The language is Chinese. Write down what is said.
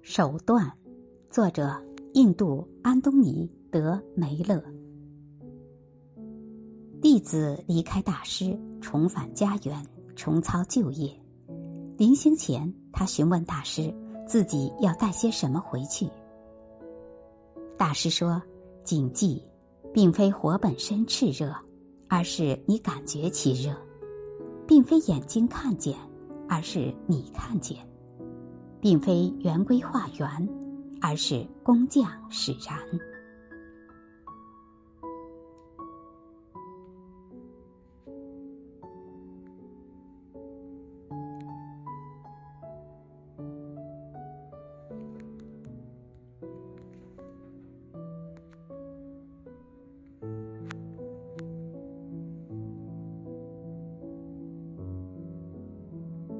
手段，作者印度安东尼·德梅勒。弟子离开大师，重返家园，重操旧业。临行前，他询问大师自己要带些什么回去。大师说：“谨记，并非火本身炽热，而是你感觉其热；并非眼睛看见，而是你看见。”并非圆规画圆，而是工匠使然。